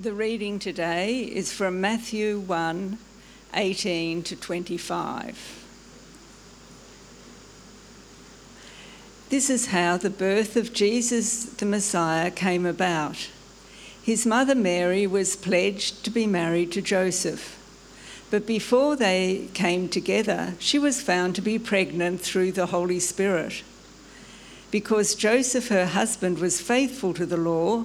The reading today is from Matthew 1 18 to 25. This is how the birth of Jesus the Messiah came about. His mother Mary was pledged to be married to Joseph. But before they came together, she was found to be pregnant through the Holy Spirit. Because Joseph, her husband, was faithful to the law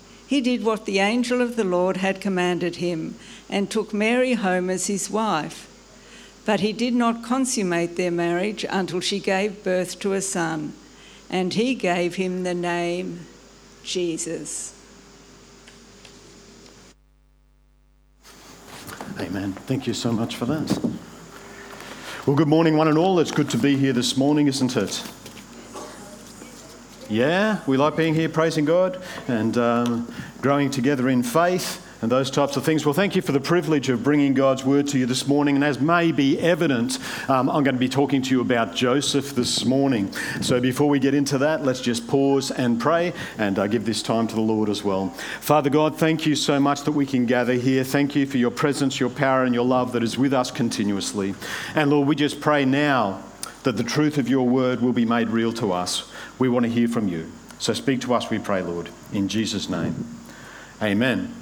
he did what the angel of the Lord had commanded him and took Mary home as his wife. But he did not consummate their marriage until she gave birth to a son, and he gave him the name Jesus. Amen. Thank you so much for that. Well, good morning, one and all. It's good to be here this morning, isn't it? Yeah, we like being here praising God and um, growing together in faith and those types of things. Well, thank you for the privilege of bringing God's word to you this morning. And as may be evident, um, I'm going to be talking to you about Joseph this morning. So before we get into that, let's just pause and pray and uh, give this time to the Lord as well. Father God, thank you so much that we can gather here. Thank you for your presence, your power, and your love that is with us continuously. And Lord, we just pray now that the truth of your word will be made real to us. We want to hear from you. So speak to us, we pray, Lord, in Jesus' name. Amen.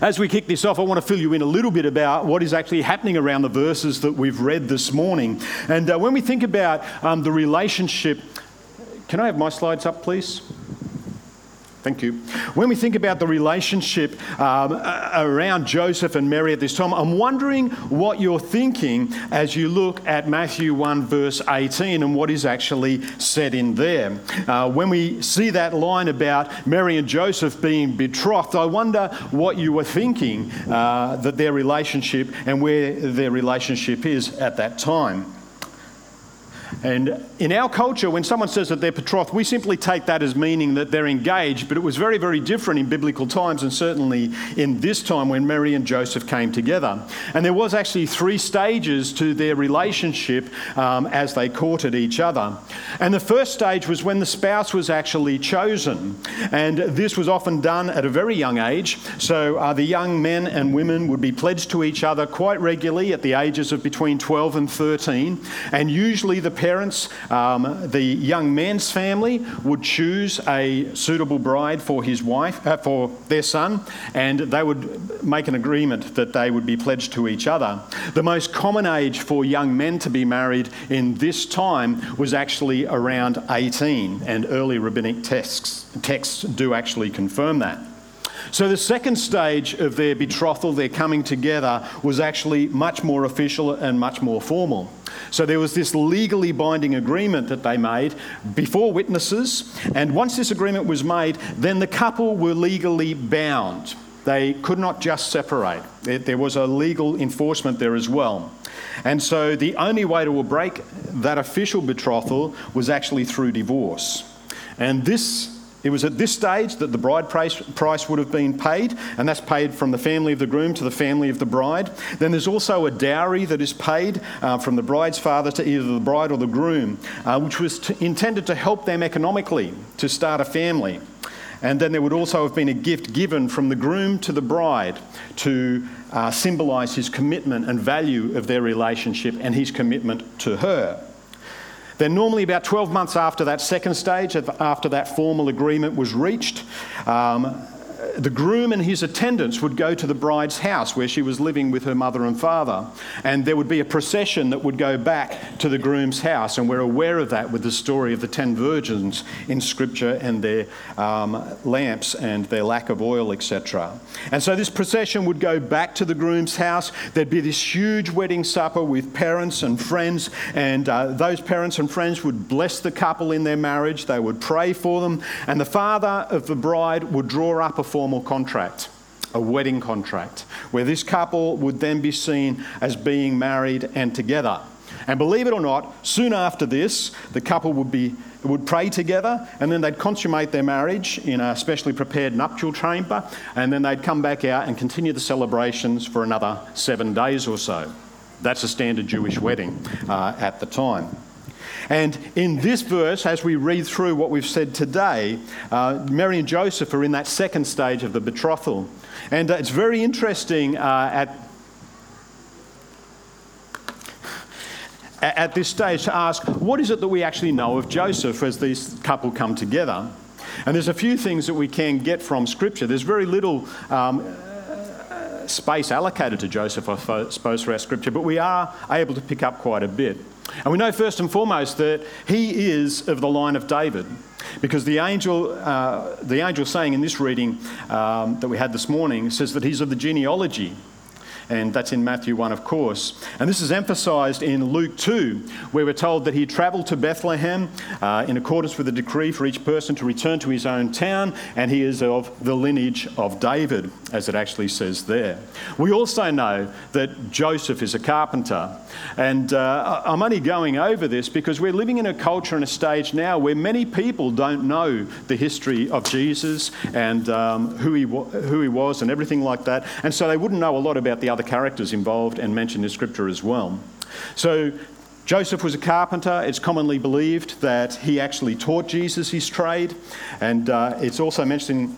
As we kick this off, I want to fill you in a little bit about what is actually happening around the verses that we've read this morning. And uh, when we think about um, the relationship, can I have my slides up, please? Thank you. When we think about the relationship um, around Joseph and Mary at this time, I'm wondering what you're thinking as you look at Matthew 1, verse 18, and what is actually said in there. Uh, when we see that line about Mary and Joseph being betrothed, I wonder what you were thinking uh, that their relationship and where their relationship is at that time. And in our culture, when someone says that they're betrothed, we simply take that as meaning that they're engaged, but it was very, very different in biblical times and certainly in this time when Mary and Joseph came together. And there was actually three stages to their relationship um, as they courted each other. And the first stage was when the spouse was actually chosen. And this was often done at a very young age. So uh, the young men and women would be pledged to each other quite regularly at the ages of between 12 and 13. And usually the parents, um, the young man's family, would choose a suitable bride for his wife, uh, for their son, and they would make an agreement that they would be pledged to each other. The most common age for young men to be married in this time was actually around 18, and early rabbinic texts, texts do actually confirm that. So, the second stage of their betrothal, their coming together, was actually much more official and much more formal. So there was this legally binding agreement that they made before witnesses, and once this agreement was made, then the couple were legally bound. They could not just separate. There was a legal enforcement there as well. And so the only way to break that official betrothal was actually through divorce. And this it was at this stage that the bride price, would have been paid, and that's paid from the family of the groom to the family of the bride. Then there's also a dowry that is paid uh, from the bride's father to either the bride or the groom, uh, which was to, intended to help them economically to start a family. And then there would also have been a gift given from the groom to the bride to uh, symbolise his commitment and value of their relationship and his commitment to her. Then, normally, about 12 months after that second stage, after that formal agreement was reached, um, the groom and his attendants would go to the bride's house where she was living with her mother and father, and there would be a procession that would go back to the groom's house. And we're aware of that with the story of the ten virgins in Scripture and their um, lamps and their lack of oil, etc. And so this procession would go back to the groom's house. There'd be this huge wedding supper with parents and friends, and uh, those parents and friends would bless the couple in their marriage. They would pray for them, and the father of the bride would draw up a formal contract, a wedding contract, where this couple would then be seen as being married and together. And believe it or not, soon after this, the couple would be would pray together and then they'd consummate their marriage in a specially prepared nuptial chamber and then they'd come back out and continue the celebrations for another seven days or so. That's a standard Jewish wedding uh, at the time. And in this verse, as we read through what we've said today, uh, Mary and Joseph are in that second stage of the betrothal. And uh, it's very interesting uh, at at this stage to ask what is it that we actually know of Joseph as these couple come together. And there's a few things that we can get from Scripture. There's very little um, space allocated to Joseph, I suppose, for our Scripture, but we are able to pick up quite a bit. And we know first and foremost that he is of the line of David. Because the angel, uh, the angel saying in this reading um, that we had this morning says that he's of the genealogy and that's in Matthew 1, of course. And this is emphasized in Luke 2, where we're told that he travelled to Bethlehem uh, in accordance with the decree for each person to return to his own town, and he is of the lineage of David, as it actually says there. We also know that Joseph is a carpenter, and uh, I'm only going over this because we're living in a culture and a stage now where many people don't know the history of Jesus and um, who, he who he was and everything like that, and so they wouldn't know a lot about the other characters involved and mentioned in Scripture as well. So Joseph was a carpenter. It's commonly believed that he actually taught Jesus his trade. And uh, it's also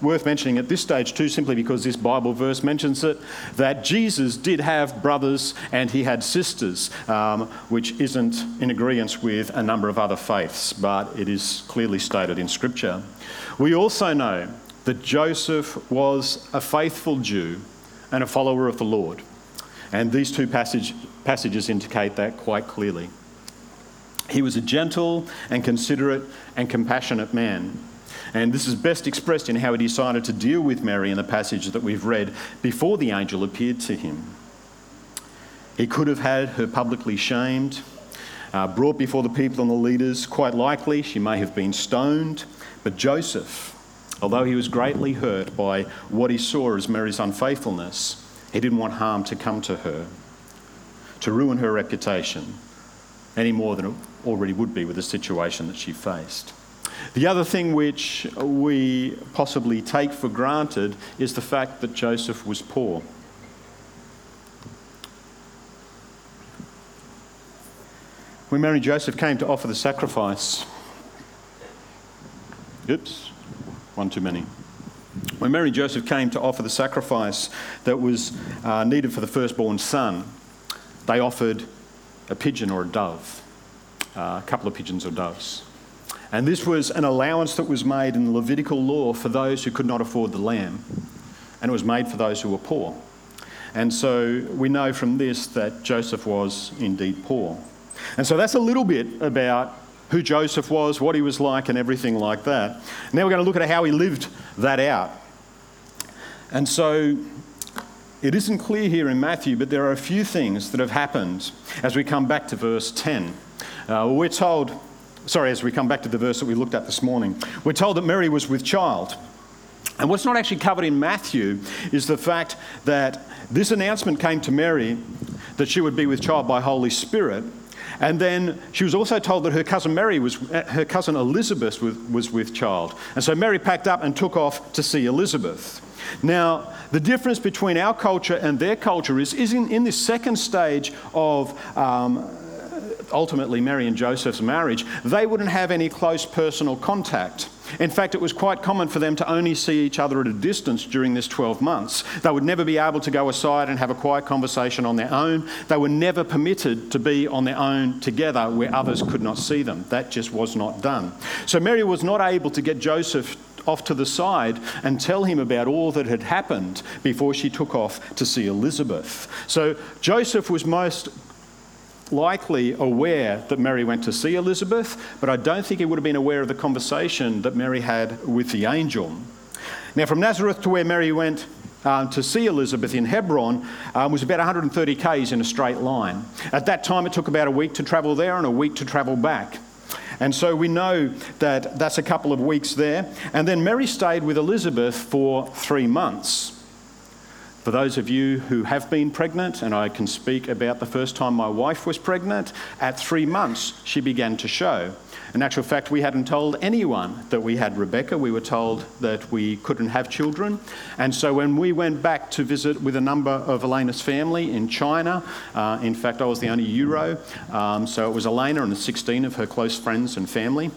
worth mentioning at this stage, too, simply because this Bible verse mentions it, that Jesus did have brothers and he had sisters, um, which isn't in agreement with a number of other faiths, but it is clearly stated in Scripture. We also know that Joseph was a faithful Jew and a follower of the Lord. And these two passage, passages indicate that quite clearly. He was a gentle and considerate and compassionate man. And this is best expressed in how he decided to deal with Mary in the passage that we've read before the angel appeared to him. He could have had her publicly shamed, uh, brought before the people and the leaders. Quite likely, she may have been stoned. But Joseph, although he was greatly hurt by what he saw as Mary's unfaithfulness, he didn't want harm to come to her, to ruin her reputation, any more than it already would be with the situation that she faced. The other thing which we possibly take for granted is the fact that Joseph was poor. When Mary and Joseph came to offer the sacrifice, oops, one too many. When Mary and Joseph came to offer the sacrifice that was uh, needed for the firstborn son, they offered a pigeon or a dove, uh, a couple of pigeons or doves. And this was an allowance that was made in the Levitical law for those who could not afford the lamb, and it was made for those who were poor. And so we know from this that Joseph was indeed poor. And so that's a little bit about who Joseph was, what he was like, and everything like that. Now we're going to look at how he lived that out. And so it isn't clear here in Matthew, but there are a few things that have happened as we come back to verse 10. Uh, we're told, sorry, as we come back to the verse that we looked at this morning, we're told that Mary was with child. And what's not actually covered in Matthew is the fact that this announcement came to Mary that she would be with child by Holy Spirit. And then she was also told that her cousin Mary was, her cousin Elizabeth was, was with child. And so Mary packed up and took off to see Elizabeth. Now, the difference between our culture and their culture is, is in, in this second stage of um, ultimately Mary and Joseph's marriage, they wouldn't have any close personal contact. In fact, it was quite common for them to only see each other at a distance during this 12 months. They would never be able to go aside and have a quiet conversation on their own. They were never permitted to be on their own together where others could not see them. That just was not done. So Mary was not able to get Joseph off to the side and tell him about all that had happened before she took off to see Elizabeth. So Joseph was most likely aware that Mary went to see Elizabeth, but I don't think he would have been aware of the conversation that Mary had with the angel. Now, from Nazareth to where Mary went uh, to see Elizabeth in Hebron um, was about 130 k's in a straight line. At that time, it took about a week to travel there and a week to travel back. And so we know that that's a couple of weeks there. And then Mary stayed with Elizabeth for three months. For those of you who have been pregnant, and I can speak about the first time my wife was pregnant, at three months she began to show. In actual fact, we hadn't told anyone that we had Rebecca. We were told that we couldn't have children. And so when we went back to visit with a number of Elena's family in China, uh, in fact, I was the only Euro, um, so it was Elena and 16 of her close friends and family.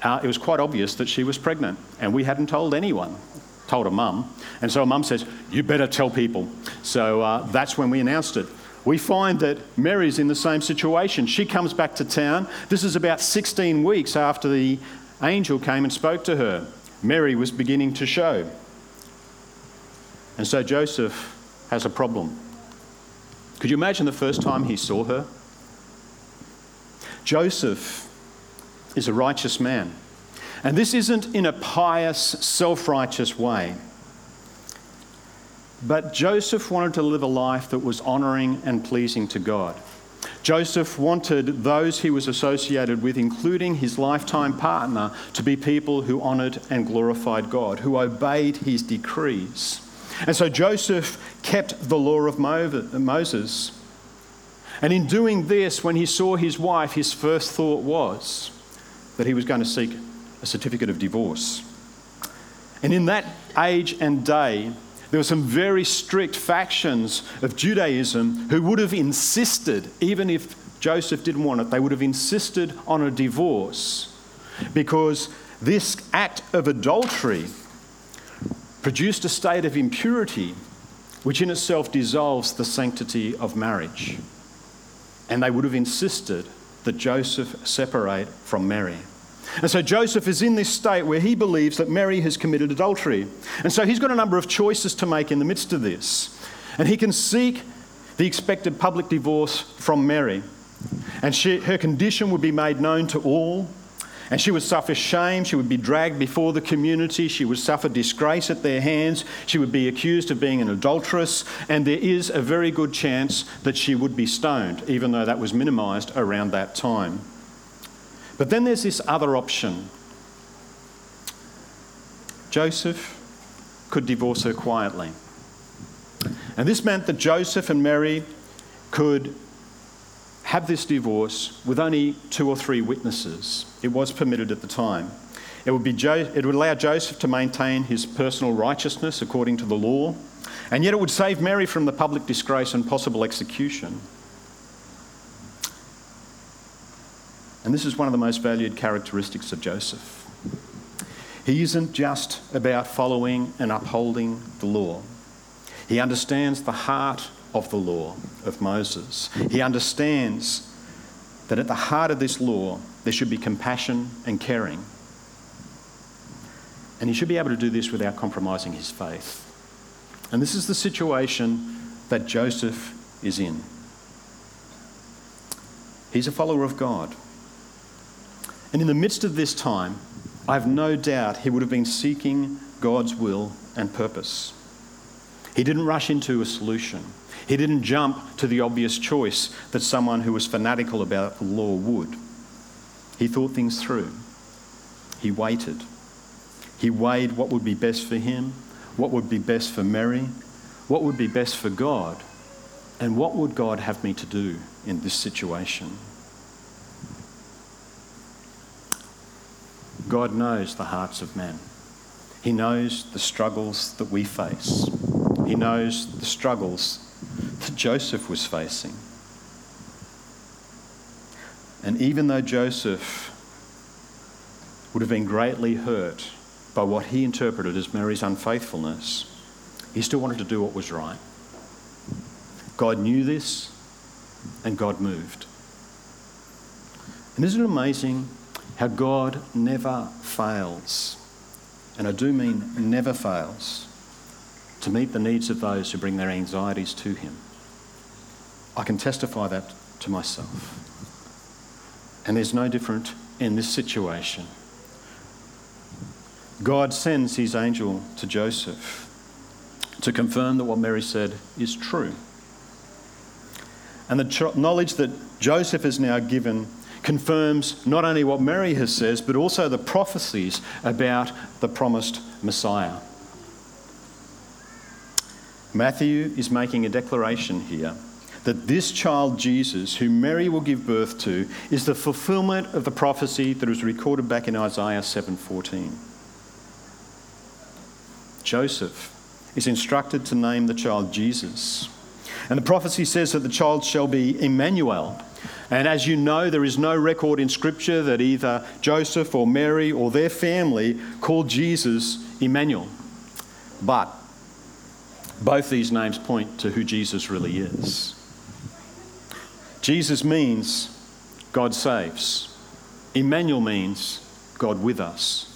Uh, it was quite obvious that she was pregnant, and we hadn't told anyone told her mum. And so her mum says, You better tell people. So uh, that's when we announced it we find that Mary's in the same situation. She comes back to town. This is about 16 weeks after the angel came and spoke to her. Mary was beginning to show. And so Joseph has a problem. Could you imagine the first time he saw her? Joseph is a righteous man. And this isn't in a pious, self righteous way. But Joseph wanted to live a life that was honouring and pleasing to God. Joseph wanted those he was associated with, including his lifetime partner, to be people who honoured and glorified God, who obeyed his decrees. And so Joseph kept the law of Moses. And in doing this, when he saw his wife, his first thought was that he was going to seek a certificate of divorce. And in that age and day, there were some very strict factions of Judaism who would have insisted, even if Joseph didn't want it, they would have insisted on a divorce because this act of adultery produced a state of impurity which in itself dissolves the sanctity of marriage. And they would have insisted that Joseph separate from Mary. And so Joseph is in this state where he believes that Mary has committed adultery. And so he's got a number of choices to make in the midst of this. And he can seek the expected public divorce from Mary. And she, her condition would be made known to all. And she would suffer shame. She would be dragged before the community. She would suffer disgrace at their hands. She would be accused of being an adulteress. And there is a very good chance that she would be stoned, even though that was minimised around that time. But then there's this other option. Joseph could divorce her quietly. And this meant that Joseph and Mary could have this divorce with only two or three witnesses. It was permitted at the time. It would, be jo- it would allow Joseph to maintain his personal righteousness according to the law, and yet it would save Mary from the public disgrace and possible execution. And this is one of the most valued characteristics of Joseph. He isn't just about following and upholding the law, he understands the heart of the law of Moses. He understands that at the heart of this law, there should be compassion and caring. And he should be able to do this without compromising his faith. And this is the situation that Joseph is in. He's a follower of God. And in the midst of this time, I have no doubt he would have been seeking God's will and purpose. He didn't rush into a solution. He didn't jump to the obvious choice that someone who was fanatical about the law would. He thought things through. He waited. He weighed what would be best for him, what would be best for Mary, what would be best for God, and what would God have me to do in this situation. God knows the hearts of men. He knows the struggles that we face. He knows the struggles that Joseph was facing. And even though Joseph would have been greatly hurt by what he interpreted as Mary's unfaithfulness, he still wanted to do what was right. God knew this, and God moved. And isn't it amazing how God never fails. and I do mean never fails, to meet the needs of those who bring their anxieties to him. I can testify that to myself. And there's no different in this situation. God sends his angel to Joseph to confirm that what Mary said is true. And the knowledge that Joseph is now given confirms not only what Mary has says, but also the prophecies about the promised Messiah. Matthew is making a declaration here that this child Jesus, whom Mary will give birth to, is the fulfillment of the prophecy that was recorded back in Isaiah 7:14. Joseph is instructed to name the child Jesus. And the prophecy says that the child shall be Emmanuel. And as you know, there is no record in Scripture that either Joseph or Mary or their family called Jesus Emmanuel. But both these names point to who Jesus really is. Jesus means God saves, Emmanuel means God with us.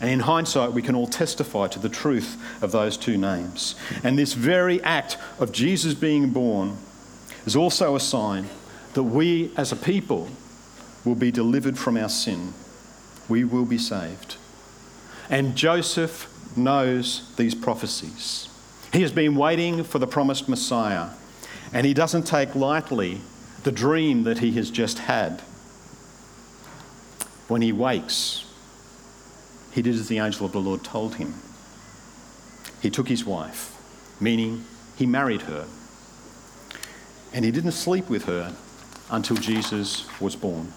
And in hindsight, we can all testify to the truth of those two names. And this very act of Jesus being born is also a sign that we as a people will be delivered from our sin. We will be saved. And Joseph knows these prophecies. He has been waiting for the promised Messiah, and he doesn't take lightly the dream that he has just had. When he wakes, he did as the angel of the Lord told him. He took his wife, meaning he married her, and he didn't sleep with her until Jesus was born.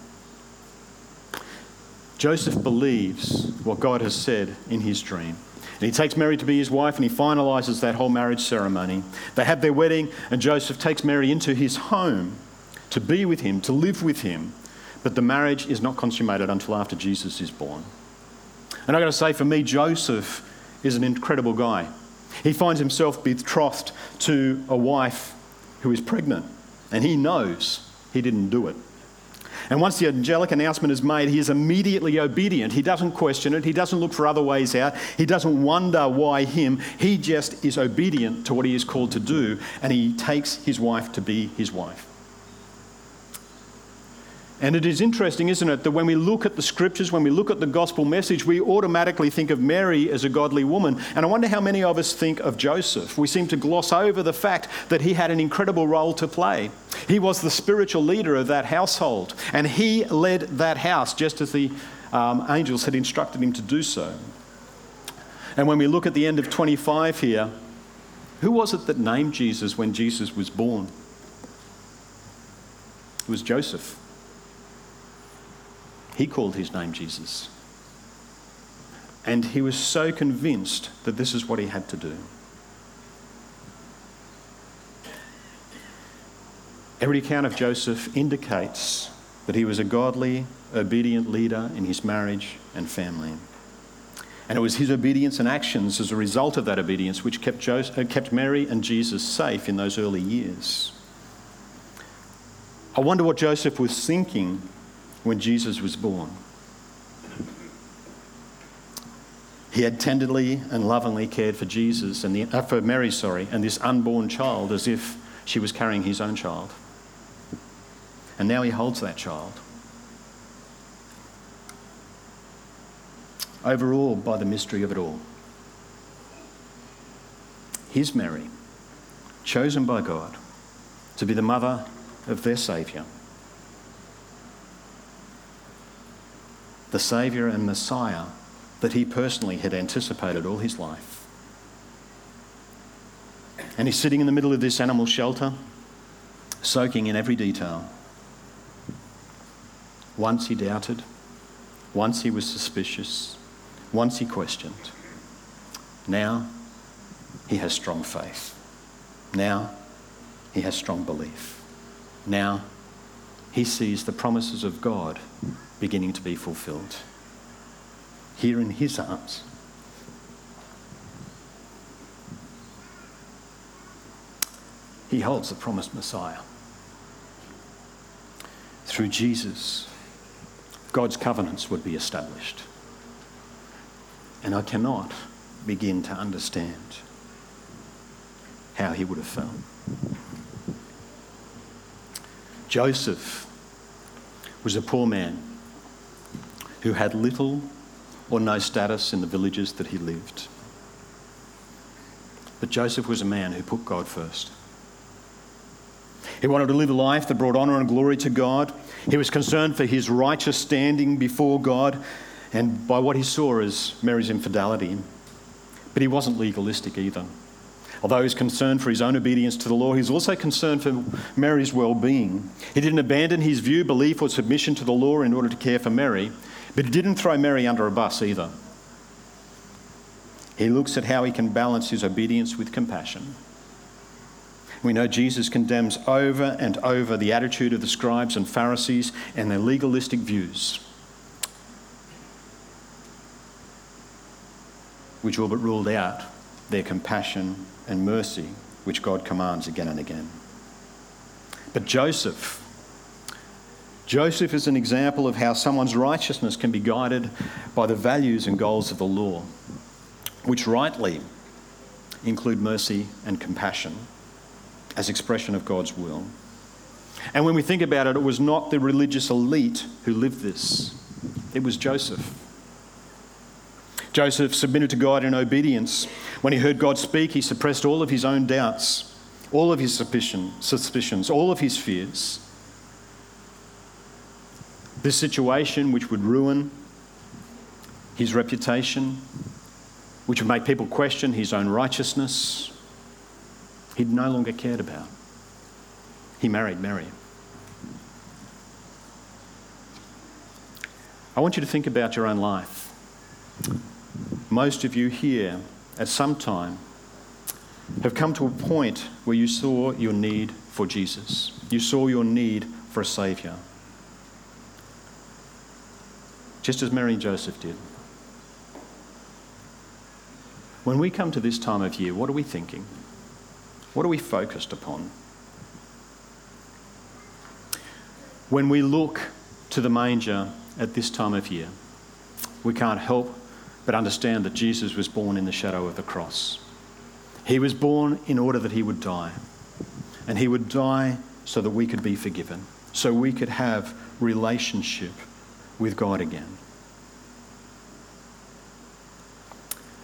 Joseph believes what God has said in his dream. And he takes Mary to be his wife and he finalizes that whole marriage ceremony. They have their wedding, and Joseph takes Mary into his home to be with him, to live with him. But the marriage is not consummated until after Jesus is born. And I've got to say, for me, Joseph is an incredible guy. He finds himself betrothed to a wife who is pregnant, and he knows he didn't do it. And once the angelic announcement is made, he is immediately obedient. He doesn't question it, he doesn't look for other ways out, he doesn't wonder why him. He just is obedient to what he is called to do, and he takes his wife to be his wife. And it is interesting, isn't it, that when we look at the scriptures, when we look at the gospel message, we automatically think of Mary as a godly woman. And I wonder how many of us think of Joseph. We seem to gloss over the fact that he had an incredible role to play. He was the spiritual leader of that household, and he led that house just as the um, angels had instructed him to do so. And when we look at the end of 25 here, who was it that named Jesus when Jesus was born? It was Joseph. He called his name Jesus. And he was so convinced that this is what he had to do. Every account of Joseph indicates that he was a godly, obedient leader in his marriage and family. And it was his obedience and actions as a result of that obedience which kept, Joseph, uh, kept Mary and Jesus safe in those early years. I wonder what Joseph was thinking when Jesus was born. He had tenderly and lovingly cared for Jesus and the, uh, for Mary, sorry, and this unborn child as if she was carrying his own child. And now he holds that child. Overawed by the mystery of it all. His Mary, chosen by God to be the mother of their Saviour. The Saviour and Messiah that he personally had anticipated all his life. And he's sitting in the middle of this animal shelter, soaking in every detail. Once he doubted, once he was suspicious, once he questioned. Now he has strong faith. Now he has strong belief. Now he sees the promises of God beginning to be fulfilled. Here in his arms. He holds the promised Messiah. Through Jesus, God's covenants would be established. And I cannot begin to understand how he would have felt. Joseph was a poor man who had little or no status in the villages that he lived. But Joseph was a man who put God first. He wanted to live a life that brought honour and glory to God. He was concerned for his righteous standing before God and by what he saw as Mary's infidelity. But he wasn't legalistic either. Although he was concerned for his own obedience to the law, he was also concerned for Mary's well being. He didn't abandon his view, belief, or submission to the law in order to care for Mary, but he didn't throw Mary under a bus either. He looks at how he can balance his obedience with compassion. We know Jesus condemns over and over the attitude of the scribes and Pharisees and their legalistic views, which all but ruled out their compassion and mercy, which God commands again and again. But Joseph, Joseph is an example of how someone's righteousness can be guided by the values and goals of the law, which rightly include mercy and compassion as expression of God's will. And when we think about it, it was not the religious elite who lived this, it was Joseph. Joseph submitted to God in obedience. When he heard God speak, he suppressed all of his own doubts, all of his suspicions, all of his fears. This situation, which would ruin his reputation, which would make people question his own righteousness, he no longer cared about. He married Mary. I want you to think about your own life. Most of you here, at some time, have come to a point where you saw your need for Jesus. You saw your need for a Saviour. Just as Mary and Joseph did. When we come to this time of year, what are we thinking? What are we focused upon? When we look to the manger at this time of year, we can't help but understand that Jesus was born in the shadow of the cross. He was born in order that he would die. And he would die so that we could be forgiven, so we could have relationship with God again.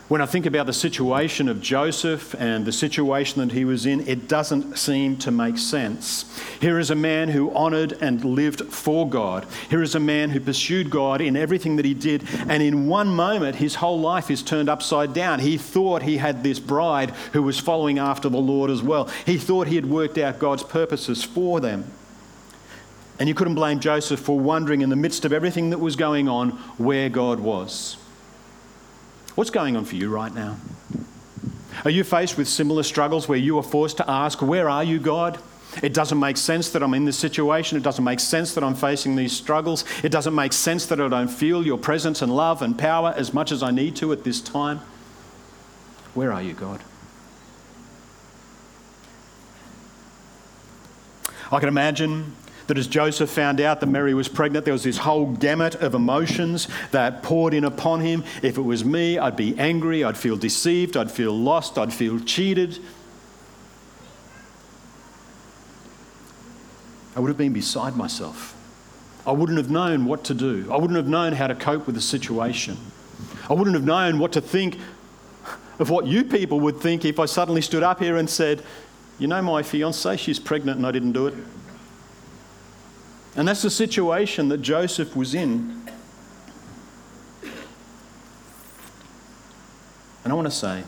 When I think about the situation of Joseph and the situation that he was in, it doesn't seem to make sense. Here is a man who honoured and lived for God. Here is a man who pursued God in everything that he did, and in one moment, his whole life is turned upside down. He thought he had this bride who was following after the Lord as well. He thought he had worked out God's purposes for them. And you couldn't blame Joseph for wondering in the midst of everything that was going on where God was. What's going on for you right now? Are you faced with similar struggles where you are forced to ask, Where are you, God? It doesn't make sense that I'm in this situation. It doesn't make sense that I'm facing these struggles. It doesn't make sense that I don't feel your presence and love and power as much as I need to at this time. Where are you, God? I can imagine that as Joseph found out that Mary was pregnant, there was this whole gamut of emotions that poured in upon him. If it was me, I'd be angry, I'd feel deceived, I'd feel lost, I'd feel cheated. I would have been beside myself. I wouldn't have known what to do. I wouldn't have known how to cope with the situation. I wouldn't have known what to think of what you people would think if I suddenly stood up here and said, You know, my fiancee, she's pregnant and I didn't do it. And that's the situation that Joseph was in. And I want to say,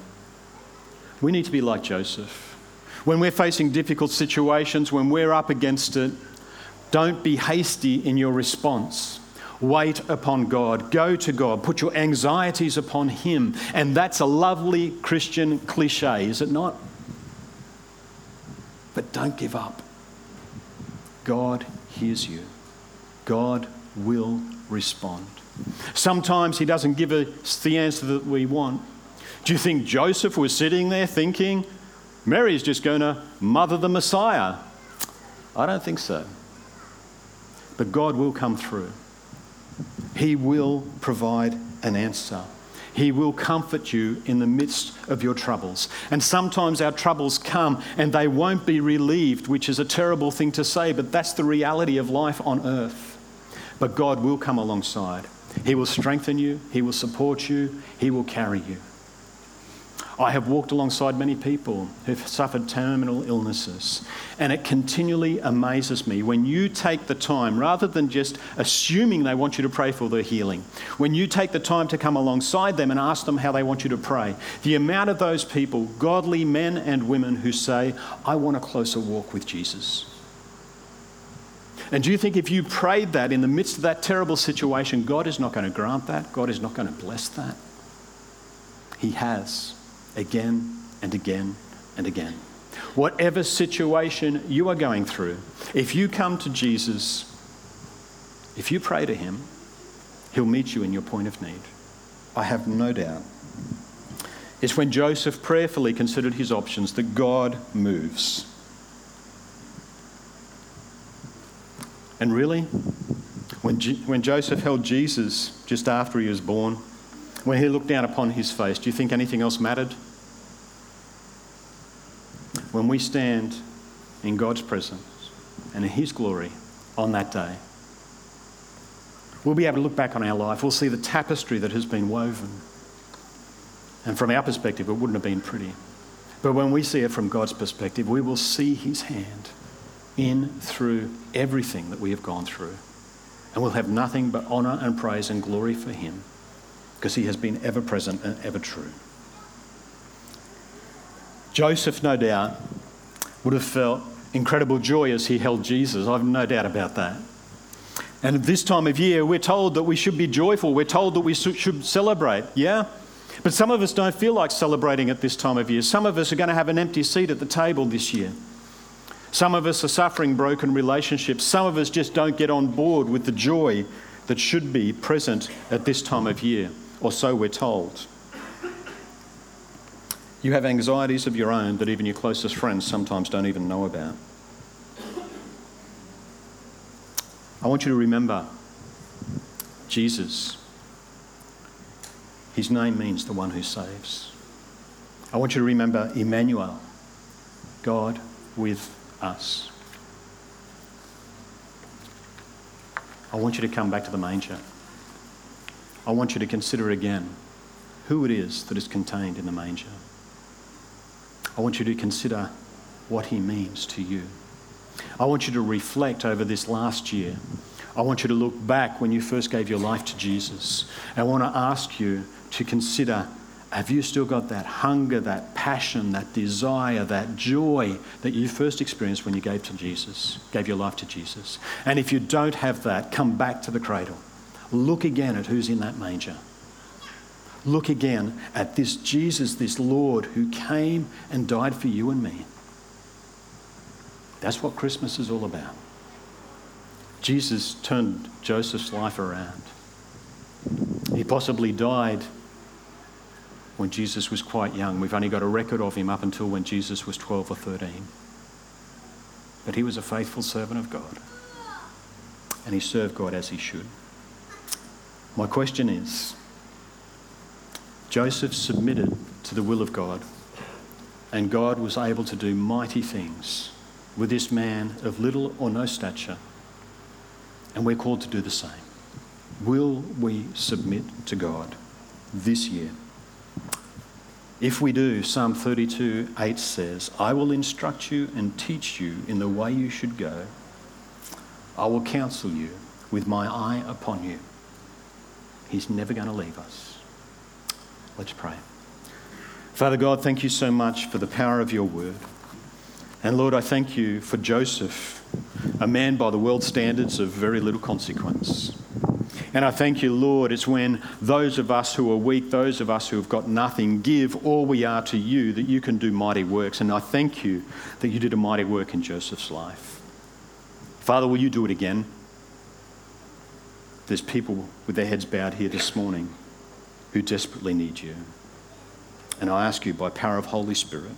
we need to be like Joseph. When we're facing difficult situations, when we're up against it, don't be hasty in your response. Wait upon God. Go to God. Put your anxieties upon Him. And that's a lovely Christian cliche, is it not? But don't give up. God hears you. God will respond. Sometimes He doesn't give us the answer that we want. Do you think Joseph was sitting there thinking, Mary's just going to mother the Messiah? I don't think so. But God will come through. He will provide an answer. He will comfort you in the midst of your troubles. And sometimes our troubles come and they won't be relieved, which is a terrible thing to say, but that's the reality of life on earth. But God will come alongside. He will strengthen you, He will support you, He will carry you. I have walked alongside many people who've suffered terminal illnesses, and it continually amazes me when you take the time, rather than just assuming they want you to pray for their healing, when you take the time to come alongside them and ask them how they want you to pray, the amount of those people, godly men and women, who say, I want a closer walk with Jesus. And do you think if you prayed that in the midst of that terrible situation, God is not going to grant that? God is not going to bless that? He has again and again and again. Whatever situation you are going through, if you come to Jesus, if you pray to Him, He'll meet you in your point of need. I have no doubt. It's when Joseph prayerfully considered his options that God moves. And really, when, G- when Joseph held Jesus just after he was born, when he looked down upon his face, do you think anything else mattered? When we stand in God's presence and in His glory on that day, we'll be able to look back on our life. We'll see the tapestry that has been woven. And from our perspective, it wouldn't have been pretty. But when we see it from God's perspective, we will see His hand in through everything that we have gone through. And we'll have nothing but honour and praise and glory for Him because He has been ever present and ever true. Joseph, no doubt, would have felt incredible joy as he held Jesus. I've no doubt about that. And at this time of year, we're told that we should be joyful. We're told that we should celebrate, yeah? But some of us don't feel like celebrating at this time of year. Some of us are going to have an empty seat at the table this year. Some of us are suffering broken relationships. Some of us just don't get on board with the joy that should be present at this time of year, or so we're told. You have anxieties of your own that even your closest friends sometimes don't even know about. I want you to remember Jesus. His name means the one who saves. I want you to remember Emmanuel, God with us. I want you to come back to the manger. I want you to consider again who it is that is contained in the manger. I want you to consider what he means to you. I want you to reflect over this last year. I want you to look back when you first gave your life to Jesus. I want to ask you to consider have you still got that hunger, that passion, that desire, that joy that you first experienced when you gave to Jesus, gave your life to Jesus? And if you don't have that, come back to the cradle. Look again at who's in that manger look again at this Jesus, this Lord who came and died for you and me. That's what Christmas is all about. Jesus turned Joseph's life around. He possibly died when Jesus was quite young. We've only got a record of him up until when Jesus was 12 or 13. But he was a faithful servant of God. And he served God as he should. My question is Joseph submitted to the will of God, and God was able to do mighty things with this man of little or no stature. And we're called to do the same. Will we submit to God this year? If we do, Psalm 32 8 says, I will instruct you and teach you in the way you should go. I will counsel you with my eye upon you. He's never going to leave us. Let's pray. Father God, thank you so much for the power of your word. And Lord, I thank you for Joseph, a man by the world standards of very little consequence. And I thank you, Lord, it's when those of us who are weak, those of us who have got nothing, give all we are to you that you can do mighty works. And I thank you that you did a mighty work in Joseph's life. Father, will you do it again? There's people with their heads bowed here this morning who desperately need you. And I ask you, by power of Holy Spirit,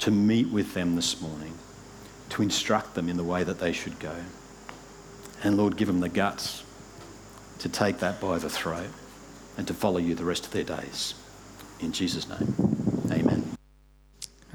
to meet with them this morning, to instruct them in the way that they should go. And Lord, give them the guts to take that by the throat and to follow you the rest of their days. In Jesus' name, amen.